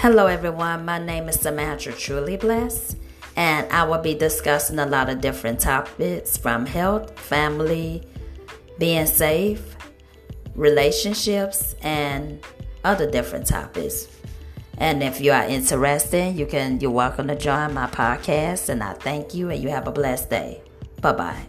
Hello, everyone. My name is Samantha Truly Blessed, and I will be discussing a lot of different topics from health, family, being safe, relationships, and other different topics. And if you are interested, you can you're welcome to join my podcast. And I thank you, and you have a blessed day. Bye bye.